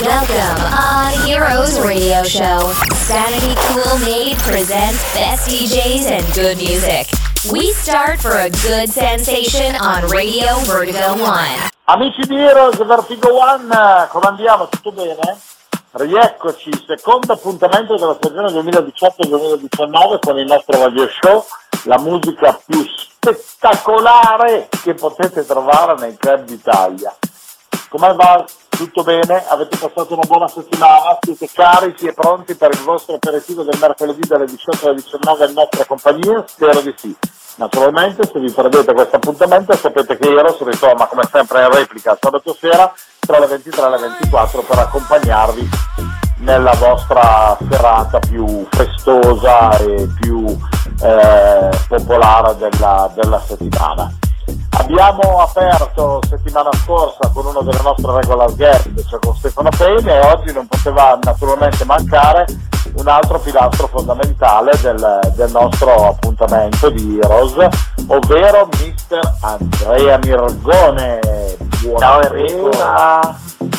Welcome on Heroes Radio Show. Sanity Cool Made presents best DJs and good music. We start for a good sensation on Radio Vertigo One. Amici di Heroes Vertigo One, come andiamo? Tutto bene? Rieccoci, secondo appuntamento della stagione 2018-2019 con il nostro radio show, la musica più spettacolare che potete trovare nei club d'Italia. Come va? Tutto bene? Avete passato una buona settimana? Siete carichi e pronti per il vostro aperitivo del mercoledì dalle 18 alle 19 in nostra compagnia? Spero di sì. Naturalmente se vi perdete questo appuntamento sapete che Eros ritorna come sempre in replica sabato sera tra le 23 e le 24 per accompagnarvi nella vostra serata più festosa e più eh, popolare della, della settimana. Abbiamo aperto settimana scorsa con uno delle nostre regular guest, cioè con Stefano Payne, e oggi non poteva naturalmente mancare un altro pilastro fondamentale del, del nostro appuntamento di Heroes, ovvero Mister Andrea Mirgone. Ciao Enrico,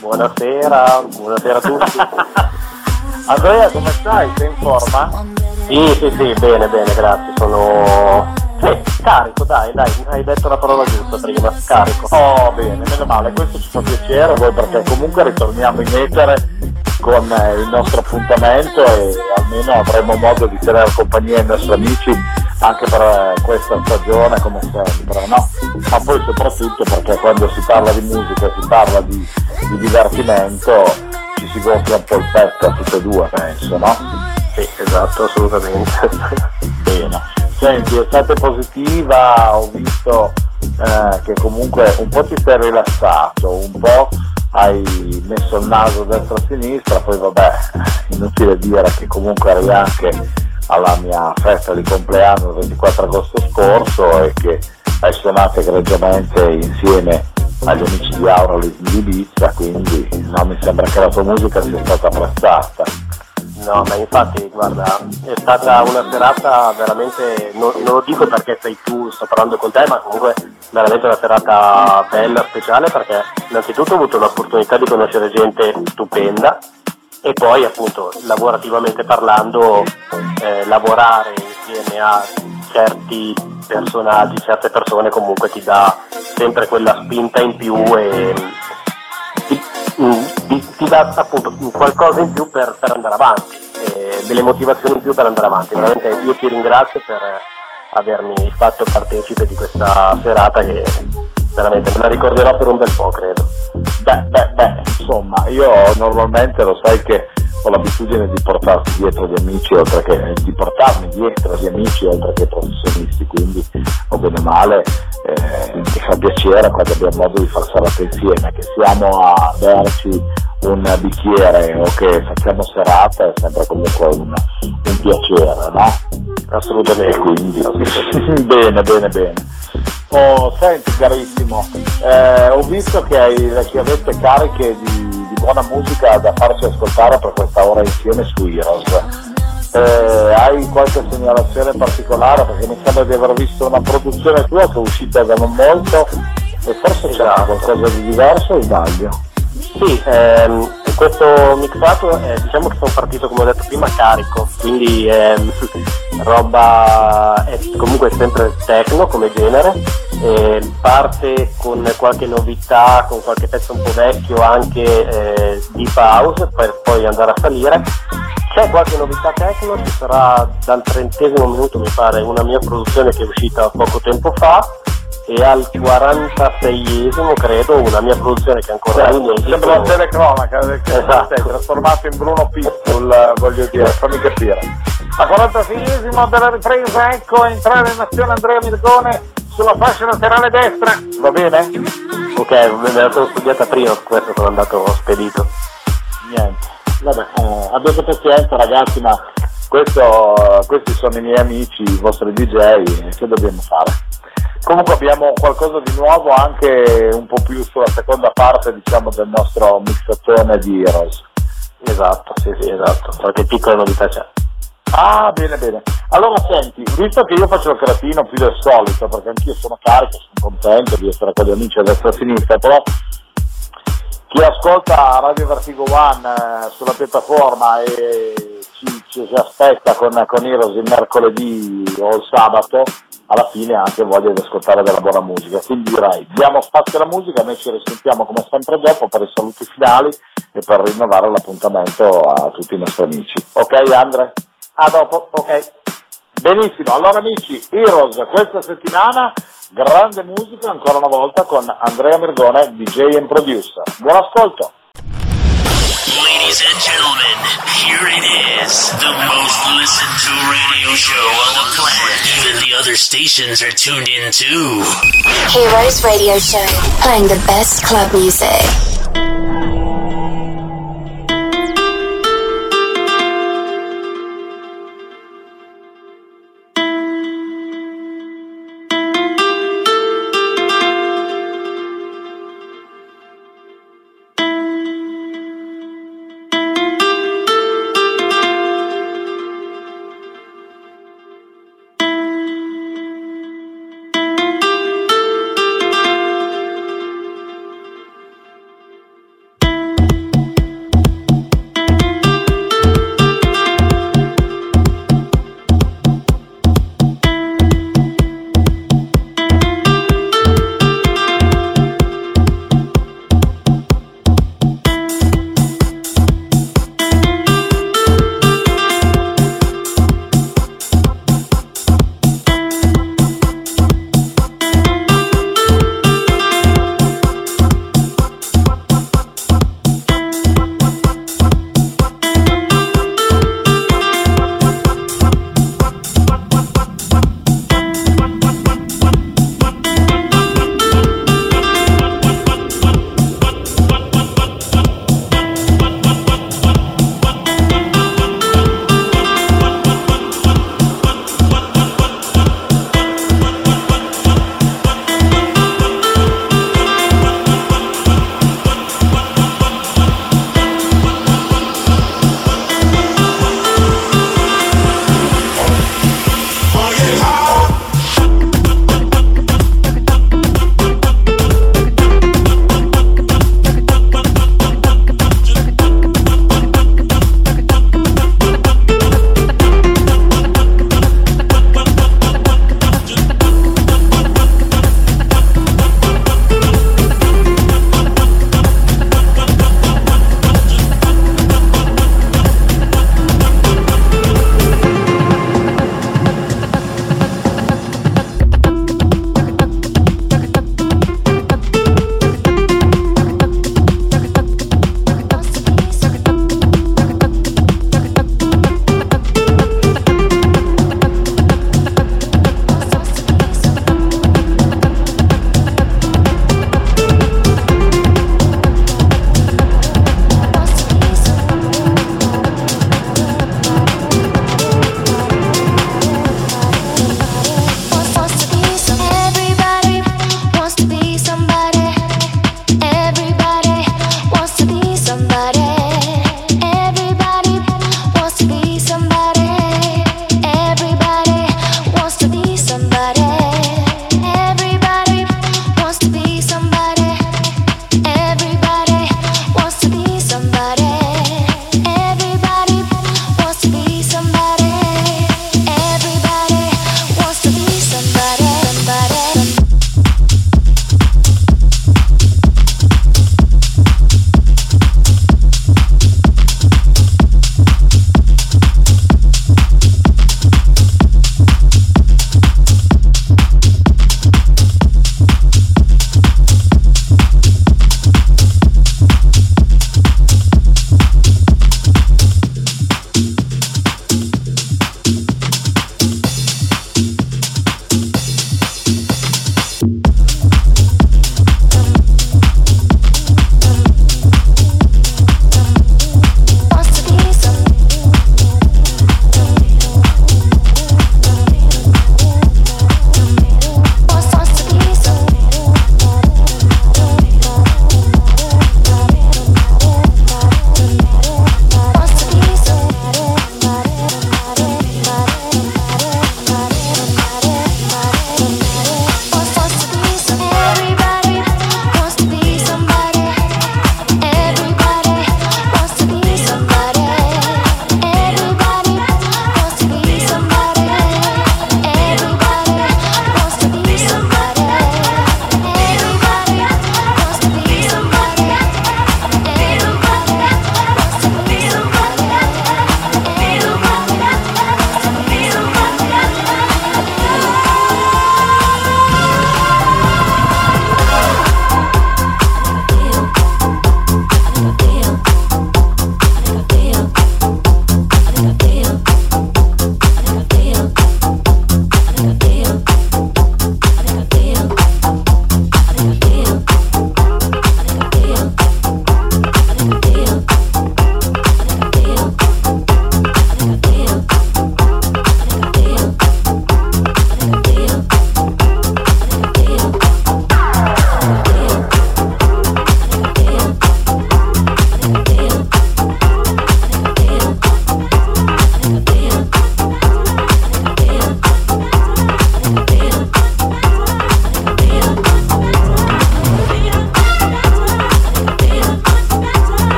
buonasera, buonasera a tutti. Andrea, come stai? Sei in forma? Sì, sì, sì, bene, bene, grazie, sono carico, dai, dai, hai detto la parola giusta prima, carico. Oh, bene, meno male, questo ci fa piacere, voi perché comunque ritorniamo in etere con eh, il nostro appuntamento e almeno avremo modo di tenere compagnia ai nostri amici anche per eh, questa stagione come sempre, no? Ma poi soprattutto perché quando si parla di musica, si parla di, di divertimento, ci si gonfia un po' il petto a tutte e due, penso, no? Sì, esatto, assolutamente. Senti, estate positiva, ho visto eh, che comunque un po' ti sei rilassato, un po' hai messo il naso destra e sinistra, poi vabbè, inutile dire che comunque eri anche alla mia festa di compleanno il 24 agosto scorso e che hai suonato egregiamente insieme agli amici di Aurolis di Ibiza, quindi no, mi sembra che la tua musica sia stata apprezzata. No, ma infatti, guarda, è stata una serata veramente, non, non, lo dico perché sei tu, sto parlando con te, ma comunque veramente una serata bella, speciale, perché innanzitutto ho avuto l'opportunità di conoscere gente stupenda e poi appunto lavorativamente parlando, eh, lavorare insieme a certi personaggi, certe persone comunque ti dà sempre quella spinta in più e ti, ti, dà appunto qualcosa in più per, per andare avanti, eh, delle motivazioni in più per andare avanti. Veramente io ti ringrazio per avermi fatto partecipe di questa serata che veramente me la ricorderò per un bel po' credo. Beh, beh, beh, insomma, io normalmente lo sai che ho l'abitudine di portarti dietro gli amici oltre che di portarmi dietro gli amici oltre che professionisti, quindi o bene o male eh, mi fa piacere quando abbiamo modo di far serata insieme, che siamo a berci un bicchiere o che facciamo serata è sempre comunque un, un piacere, no? Assolutamente. Quindi, bene, bene, bene. Oh, senti carissimo, eh, ho visto che, hai, che avete cariche di, buona musica da farci ascoltare per questa ora insieme su Heroes. Eh, hai qualche segnalazione particolare? Perché mi sembra di aver visto una produzione tua che è uscita da non molto e forse c'è esatto. qualcosa di diverso o sbaglio? Sì, ehm, questo mixato eh, diciamo che sono partito come ho detto prima carico, quindi ehm, roba è comunque sempre techno come genere, eh, parte con qualche novità, con qualche pezzo un po' vecchio anche eh, di house per poi andare a salire. C'è qualche novità techno, ci sarà dal trentesimo minuto mi pare una mia produzione che è uscita poco tempo fa e al 46esimo credo una mia produzione che ancora sì, non sembra una telecronaca perché esatto. sei trasformato in Bruno Pitbull voglio dire fammi capire. Al 46esimo della ripresa ecco entrare in azione Andrea Mirgone sulla fascia laterale destra. Va bene? ok me la sono studiata prima questo sono andato spedito. Niente. Vabbè eh, abbiate pazienza ragazzi ma questo, questi sono i miei amici i vostri DJ che dobbiamo fare Comunque abbiamo qualcosa di nuovo anche un po' più sulla seconda parte diciamo, del nostro mixatone di Heroes. Esatto, sì, sì, esatto. Qualche piccola novità c'è. Ah, bene, bene. Allora senti, visto che io faccio il cretino più del solito, perché anch'io sono carico, sono contento di essere con gli amici a destra e a sinistra, però chi ascolta Radio Vertigo One eh, sulla piattaforma e ci, ci si aspetta con, con Heroes il mercoledì o il sabato, alla fine ha anche voglia di ascoltare della buona musica. Quindi direi diamo spazio alla musica, noi ci risentiamo come sempre dopo per i saluti finali e per rinnovare l'appuntamento a tutti i nostri amici. Ok Andre? A dopo, ok. Benissimo, allora amici, Heroes questa settimana grande musica ancora una volta con Andrea Mergone, DJ and producer. Buon ascolto! Ladies and gentlemen, here it is, the most listened to radio show on the planet. Even the other stations are tuned in too. Heroes Radio Show, playing the best club music.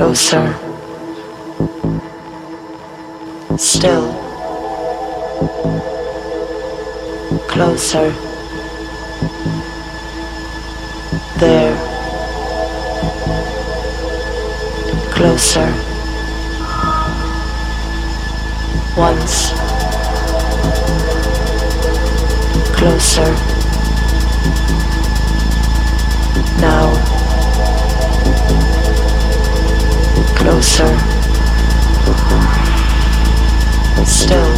Closer. Still. Closer. There. Closer. Once. Closer. Closer. Still.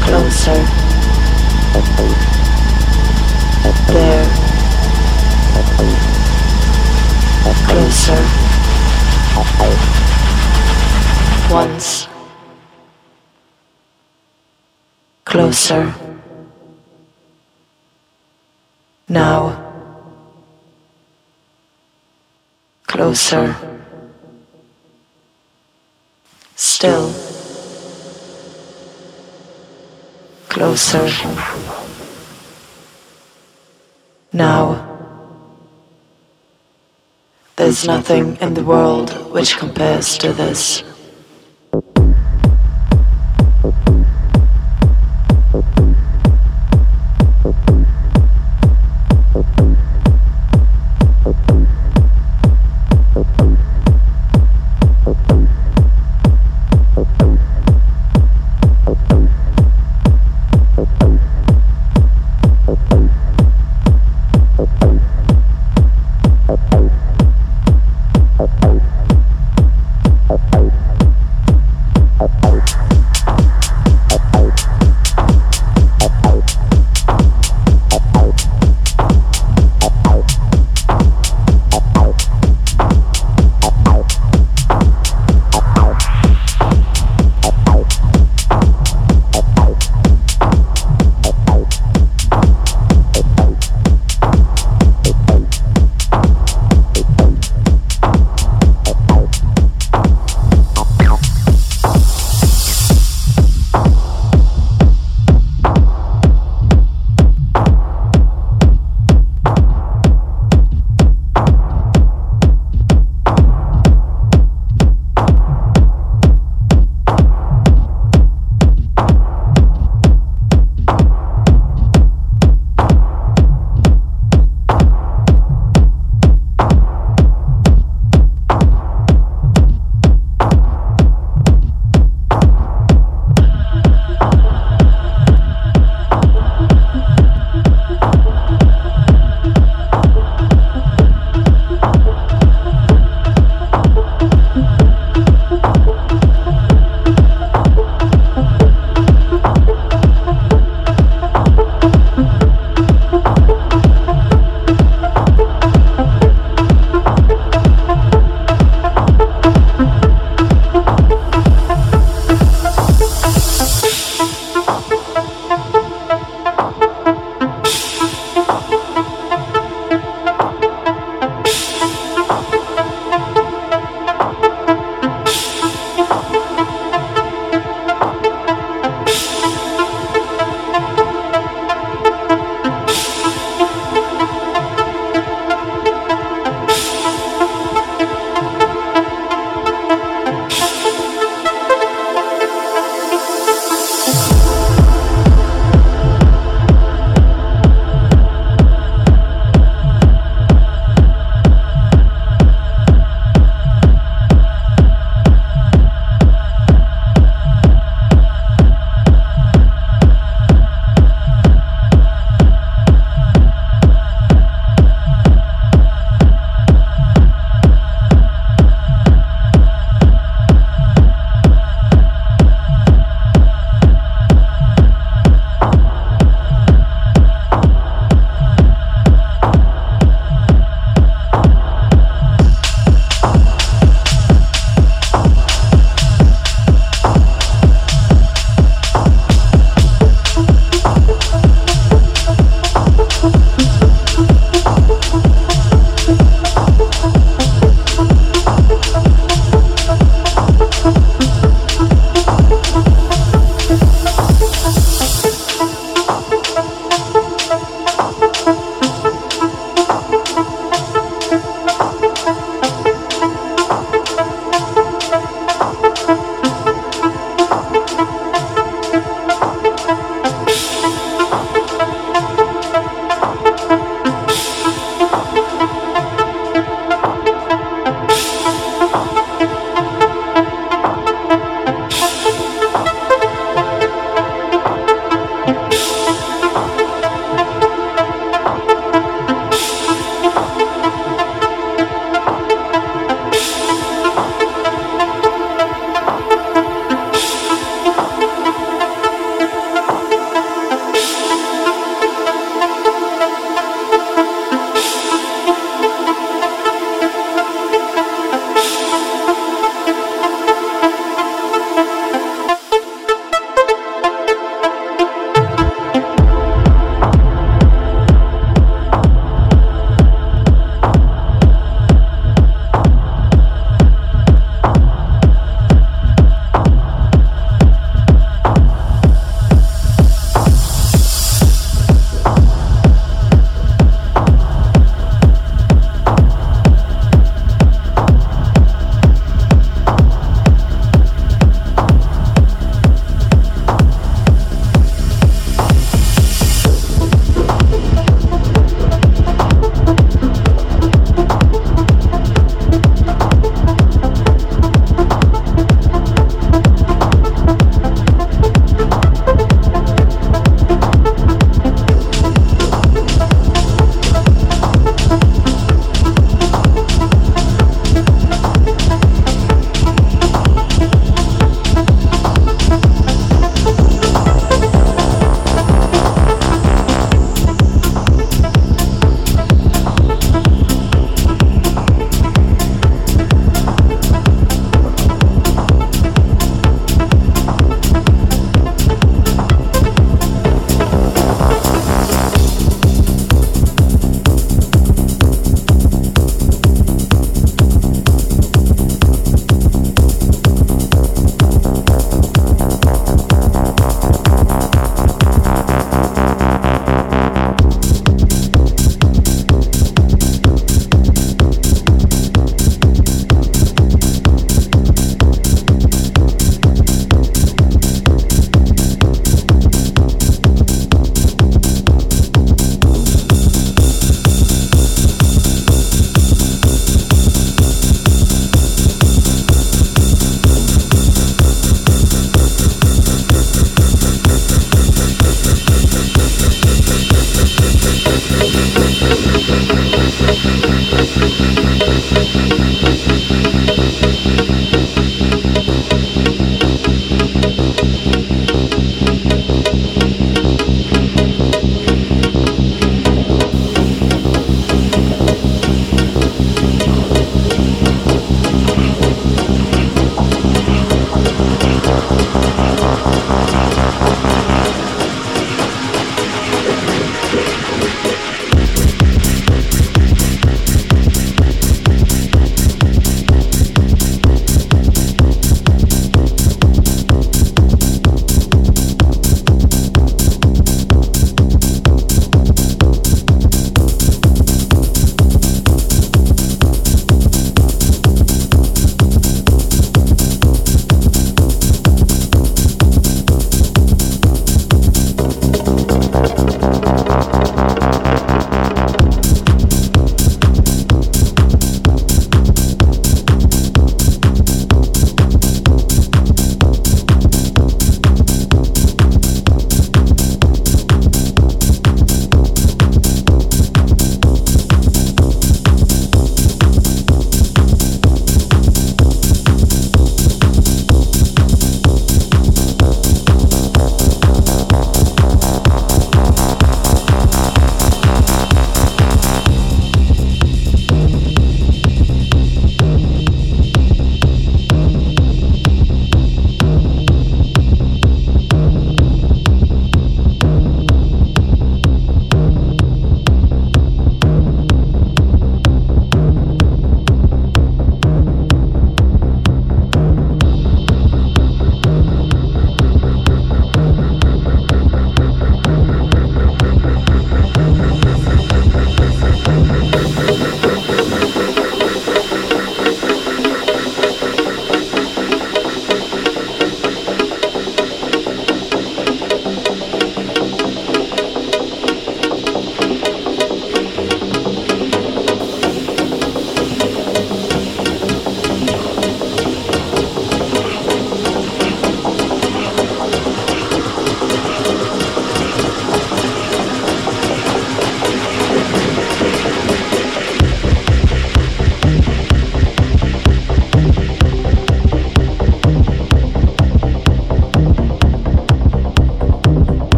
Closer. There. Closer. Once. Closer. Now. Closer. Still. Closer. Now. There's nothing in the world which compares to this.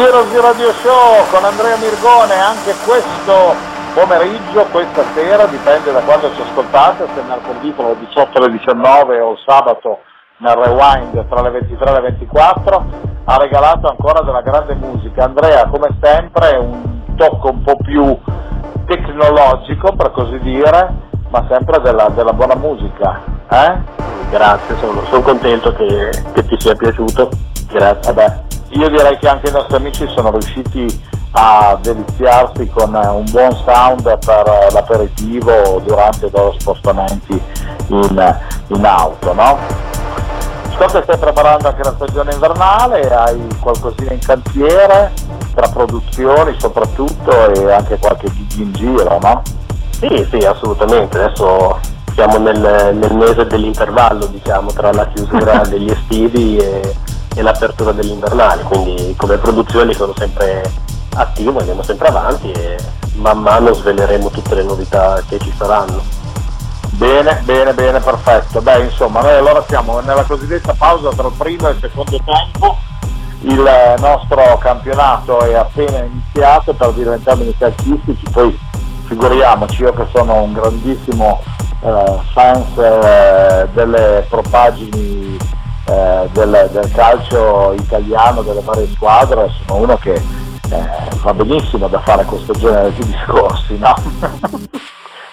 Heroes di Radio Show con Andrea Mirgone anche questo pomeriggio, questa sera, dipende da quando ci ascoltate, se mercoledì tra le 18 e le 19 o sabato nel rewind tra le 23 e le 24, ha regalato ancora della grande musica. Andrea, come sempre, un tocco un po' più tecnologico, per così dire, ma sempre della, della buona musica. Eh? Grazie, sono, sono contento che, che, ti sia piaciuto. Grazie. Vabbè, io direi che anche i nostri amici sono riusciti a deliziarsi con un buon sound per l'aperitivo durante i loro spostamenti in, in auto, no? So che stai preparando anche la stagione invernale, hai qualcosina in cantiere, tra produzioni soprattutto e anche qualche gig in giro, no? Sì, sì, assolutamente. Adesso siamo nel, nel mese dell'intervallo, diciamo, tra la chiusura degli estivi e, e l'apertura dell'invernale, quindi come produzioni sono sempre attivo, andiamo sempre avanti e man mano sveleremo tutte le novità che ci saranno. Bene, bene, bene, perfetto. Beh, insomma, noi allora siamo nella cosiddetta pausa tra il primo e il secondo tempo. Il nostro campionato è appena iniziato per dire in termini calcistici, poi figuriamoci, io che sono un grandissimo eh, fan eh, delle propagini eh, del, del, calcio italiano, delle varie squadre, sono uno che eh, va benissimo da fare questo genere di discorsi, no?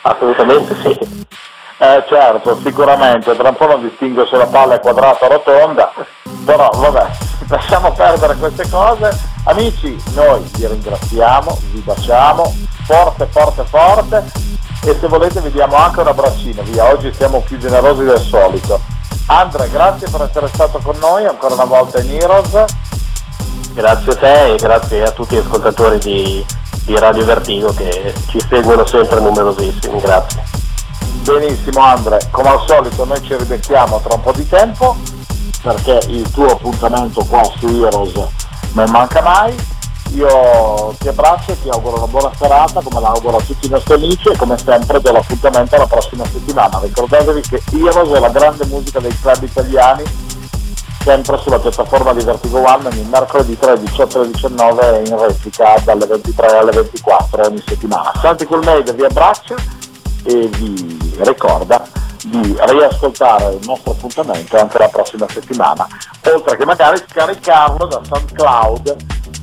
Assolutamente sì. Eh, certo, sicuramente, tra un po' non distingo se la palla è quadrata o rotonda, però vabbè, lasciamo perdere queste cose. Amici, noi vi ringraziamo, vi baciamo, forte, forte, forte e se volete vi diamo anche un abbraccino, via, oggi siamo più generosi del solito. Andre, grazie per essere stato con noi ancora una volta in Heroes. Grazie a te e grazie a tutti gli ascoltatori di, di Radio Vertigo che ci seguono sempre numerosissimi, grazie. Benissimo Andre, come al solito noi ci ribecchiamo tra un po' di tempo perché il tuo appuntamento qua su Heroes non manca mai. Io ti abbraccio e ti auguro una buona serata come l'auguro a tutti i nostri amici e come sempre do l'appuntamento alla prossima settimana. Ricordatevi che Heroes è la grande musica dei club italiani sempre sulla piattaforma di Vertigo One ogni mercoledì tra le 18 e le 19 in replica dalle 23 alle 24 ogni settimana. Santi Colmeide vi abbraccia e vi ricorda di riascoltare il nostro appuntamento anche la prossima settimana, oltre che magari scaricarlo da SoundCloud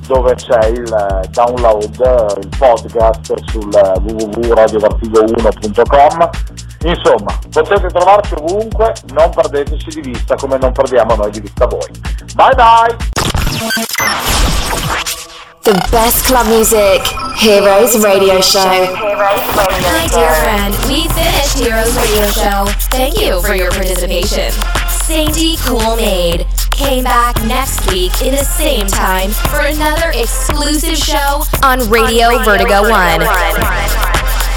dove c'è il download, il podcast sul www.radiovertigo1.com. Insomma, potete trovarci ovunque, non perdeteci di vista come non perdiamo noi di vista voi. Bye bye! The best club music, Heroes Radio Show. Hi, dear friend. We finished Heroes Radio Show. Thank you for your participation. Sandy Cool Maid came back next week in the same time for another exclusive show on Radio, on Radio Vertigo, Vertigo 1. 1.